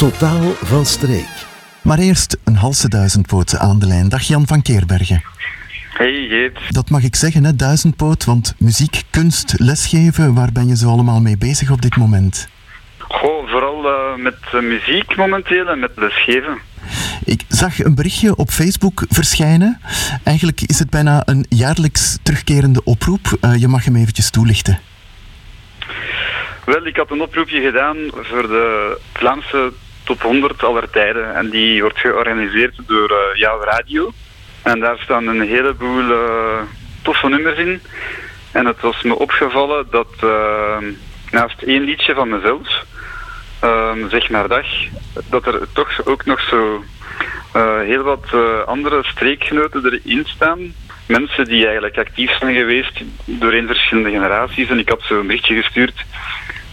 Totaal van streek. Maar eerst een halse duizendpoot aan de lijn. Dag Jan van Keerbergen. Hey Geet. Dat mag ik zeggen, hè, duizendpoot, want muziek, kunst, lesgeven, waar ben je zo allemaal mee bezig op dit moment? Goh, vooral uh, met uh, muziek momenteel en met lesgeven. Ik zag een berichtje op Facebook verschijnen. Eigenlijk is het bijna een jaarlijks terugkerende oproep. Uh, je mag hem eventjes toelichten. Wel, ik had een oproepje gedaan voor de Vlaamse top 100 aller tijden. En die wordt georganiseerd door uh, jouw radio. En daar staan een heleboel uh, toffe nummers in. En het was me opgevallen dat uh, naast één liedje van mezelf, zeg maar dag, dat er toch ook nog zo heel wat andere streekgenoten erin staan. Mensen die eigenlijk actief zijn geweest doorheen verschillende generaties. En ik had zo'n berichtje gestuurd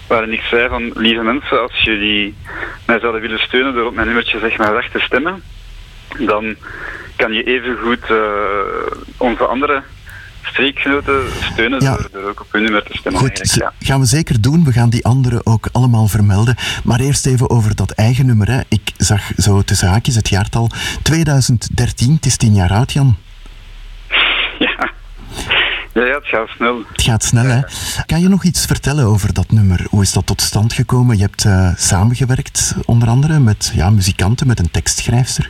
waarin ik zei van, lieve mensen, als jullie mij zouden willen steunen door op mijn nummertje zeg maar weg te stemmen, dan kan je even goed uh, onze andere streekgenoten steunen Ja. door, door ook op hun nummer te stemmen. Goed, ja. gaan we zeker doen. We gaan die anderen ook allemaal vermelden. Maar eerst even over dat eigen nummer. Hè. Ik zag zo tussen haakjes het jaartal 2013. Het is tien jaar oud, Jan. Ja. Ja, ja, het gaat snel. Het gaat snel, hè? Kan je nog iets vertellen over dat nummer? Hoe is dat tot stand gekomen? Je hebt eh, samengewerkt, onder andere, met ja, muzikanten, met een tekstschrijfster.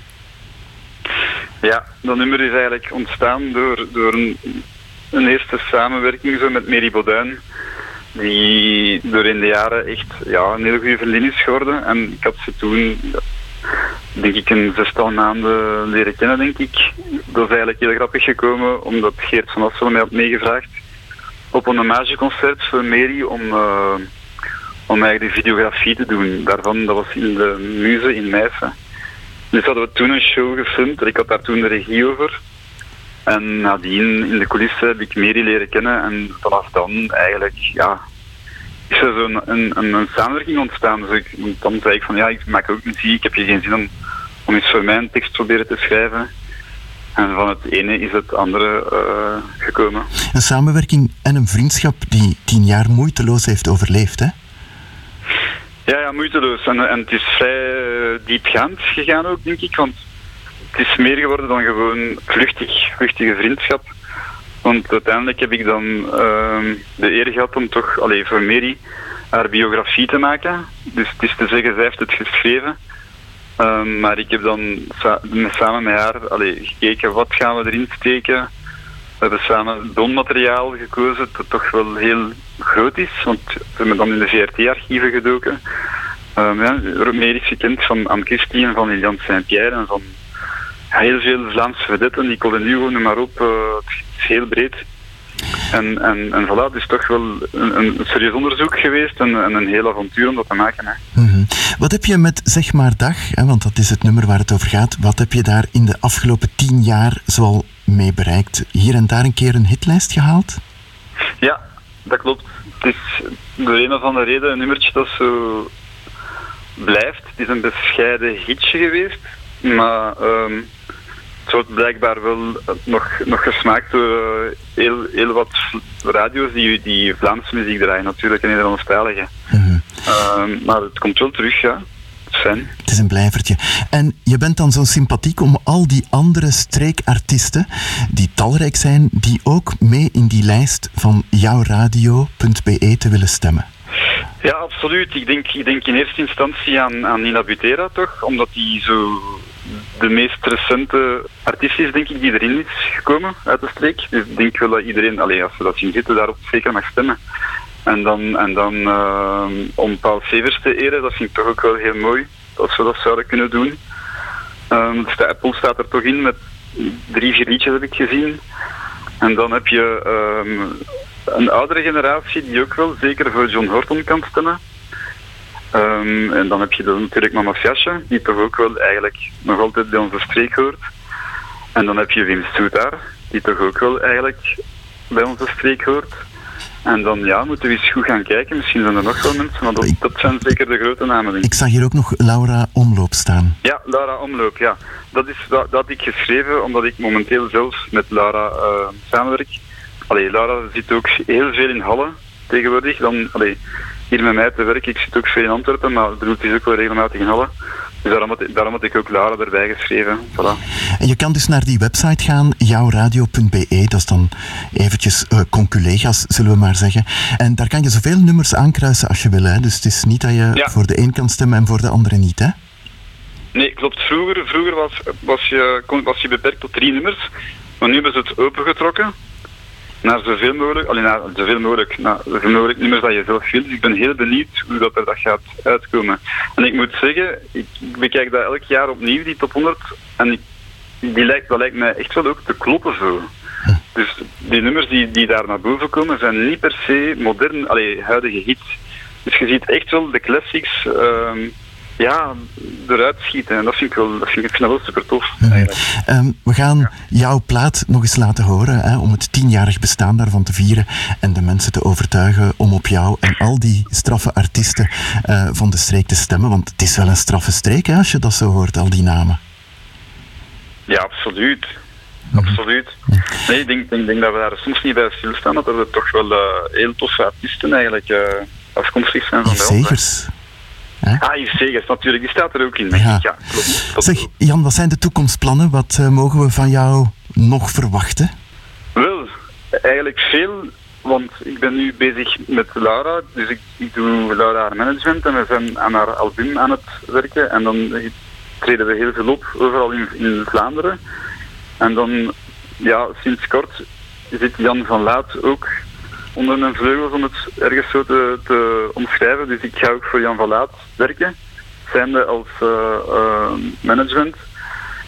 Ja, dat nummer is eigenlijk ontstaan door, door een, een eerste samenwerking zo met Mary Baudin, die door in de jaren echt ja, een hele goede vriendin is geworden. En ik had ze toen, denk ik, een zestal maanden leren kennen, denk ik. Dat is eigenlijk heel grappig gekomen, omdat Geert van Assel mij had meegevraagd op een hommageconcert voor Mary om, uh, om eigenlijk de videografie te doen. Daarvan, dat was in de Muze in Meissen. Dus hadden we toen een show gefilmd. Ik had daar toen de regie over. En nadien in de coulissen heb ik Mary leren kennen. En vanaf dan eigenlijk, ja, is er zo'n een, een, een, samenwerking ontstaan. Dus ik, dan zei ik van, ja, ik maak ook muziek. Ik heb hier geen zin om, om eens voor mij een tekst proberen te schrijven. En van het ene is het andere uh, gekomen. Een samenwerking en een vriendschap die tien jaar moeiteloos heeft overleefd, hè? Ja, ja, moeiteloos. En, en het is vrij uh, diepgaand gegaan ook, denk ik. Want het is meer geworden dan gewoon vluchtig, vluchtige vriendschap. Want uiteindelijk heb ik dan uh, de eer gehad om toch, alleen voor Mary, haar biografie te maken. Dus het is te zeggen, zij heeft het geschreven. Uh, maar ik heb dan sa samen met haar gekeken wat gaan we erin steken. We hebben samen donmateriaal gekozen dat toch wel heel groot is, want we hebben dan in de VRT-archieven gedoken. Um, ja, gekend van Anne Christie en van Liliane Saint-Pierre en van heel veel Vlaamse vedetten, Nicole Nugo, noem maar op. Uh, het is heel breed. En, en, en voilà, het is toch wel een, een serieus onderzoek geweest en, en, een heel avontuur om dat te maken. Hè. Mm -hmm. Wat heb je met Zeg maar Dag, hè, want dat is het nummer waar het over gaat, wat heb je daar in de afgelopen tien jaar zoal mee bereikt? Hier en daar een keer een hitlijst gehaald? Ja, dat klopt. Het is door een of andere reden een nummertje dat zo blijft. Het is een bescheiden hitje geweest, maar um, het wordt blijkbaar wel nog, nog gesmaakt door uh, heel, heel wat radio's die, die Vlaamse muziek draaien, natuurlijk in Nederlandstalige. Mm -hmm. maar het komt wel terug, ja. Fijn. Het is een blijvertje. En je bent dan zo sympathiek om al die andere streekartiesten, die talrijk zijn, die ook mee in die lijst van jouwradio.be te willen stemmen. Ja, absoluut. Ik denk, ik denk in eerste instantie aan, aan Nina Butera toch, omdat die zo de meest recente artiest is, denk ik, die erin is gekomen uit de streek. Dus ik denk wel dat iedereen, allee, als we dat zien zitten, daarop zeker mag stemmen. En dan, en dan uh, om Paul Severs te eren, dat vind ik toch ook wel heel mooi, dat we dat zouden kunnen doen. Dus de Apple staat er toch in met drie, vier liedjes heb ik gezien. En dan heb je um, een oudere generatie die ook wel zeker voor John Horton kan stemmen. Um, en dan heb je dan natuurlijk Mama Fjasje, die toch ook wel eigenlijk nog altijd bij onze streek hoort. En dan heb je Wim Soetaar, die toch ook wel eigenlijk bij onze streek hoort. En dan ja, moeten we eens goed gaan kijken. Misschien zijn er nog wel mensen, maar dat, dat zijn zeker de grote namen. Denk ik. ik zag hier ook nog Laura Omloop staan. Ja, Laura Omloop, ja. Dat, is, dat, dat had ik geschreven omdat ik momenteel zelf met Laura uh, samenwerk. Allee, Laura zit ook heel veel in Halle tegenwoordig. Dan, allee, hier met mij te werken, ik zit ook veel in Antwerpen, maar bedoel, het is ook wel regelmatig in Halle. Dus daarom had, daarom had ik ook Lara erbij geschreven. Voilà. En je kan dus naar die website gaan, jouwradio.be. Dat is dan eventjes uh, conculega's, zullen we maar zeggen. En daar kan je zoveel nummers aankruisen als je wil. Hè? Dus het is niet dat je Ja. voor de een kan stemmen en voor de andere niet. Hè? Nee, klopt. Vroeger, vroeger was, was, je, kon, was je beperkt tot drie nummers. Maar nu hebben ze het opengetrokken. Naar zoveel mogelijk, alleen naar zoveel mogelijk, naar zoveel mogelijk nummers dat je zelf. Dus ik ben heel benieuwd hoe dat er dat gaat uitkomen. En ik moet zeggen, ik, bekijk dat elk jaar opnieuw, die top 100. En die lijkt, dat lijkt mij echt wel ook te kloppen zo. Dus die nummers die, die daar naar boven komen, zijn niet per se modern, allee, huidige hits. Dus je ziet echt wel de classics ehm, ja, eruit schieten. En dat vind ik wel, dat vind ik, ik vind dat wel super tof. eigenlijk. Ehm, we gaan jouw plaat nog eens laten horen hè, om het tienjarig bestaan daarvan te vieren en de mensen te overtuigen om op jou en al die straffe artiesten eh, van de streek te stemmen. Want het is wel een straffe streek hè, als je dat zo hoort, al die namen. Ja, absoluut. Absoluut. Nee, ik denk, denk, denk dat we daar soms niet bij stilstaan, dat er toch wel eh, heel toffe artiesten eigenlijk eh, afkomstig zijn van ons, hè. Ah, Yves Segers, natuurlijk, die staat er ook in. Ja. ik. Ja, klopt. klopt. Zeg, Jan, wat zijn de toekomstplannen? Wat eh, mogen we van jou nog verwachten? Wel, eigenlijk veel, want ik ben nu bezig met Laura, dus ik, ik doe Laura haar management en we zijn aan haar album aan het werken en dan treden we heel veel op, overal in, in Vlaanderen. En dan, ja, sinds kort zit Jan van Laat ook onder mijn vleugels om het ergens zo te, te omschrijven, dus ik ga ook voor Jan van Laat werken, zijnde als eh, eh, management.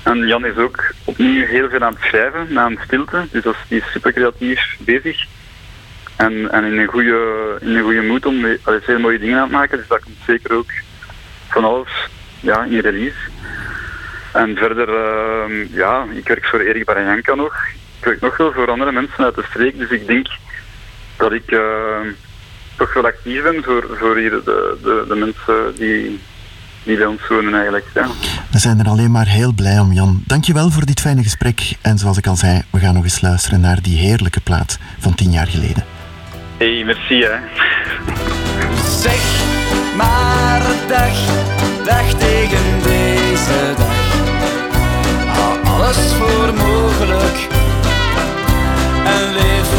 En Jan is ook opnieuw heel veel aan het schrijven, na een stilte. Dus dat is, die is super creatief bezig. En, en in een goede, in een goede moed om allee, heel mooie dingen aan te maken. Dus dat komt zeker ook van alles ja, in release. En verder, ehm, ja, ik werk voor Erik Barajanka nog. Ik werk nog wel voor andere mensen uit de streek. Dus ik denk dat ik ehm, toch wel actief ben voor, voor hier de, de, de mensen die, die bij ons wonen eigenlijk. We zijn er alleen maar heel blij om, Jan. Dankjewel voor dit fijne gesprek. En zoals ik al zei, we gaan nog eens luisteren naar die heerlijke plaat van tien jaar geleden. hey, merci hè. Zeg maar dag, dag tegen deze dag. Alles voor mogelijk en leef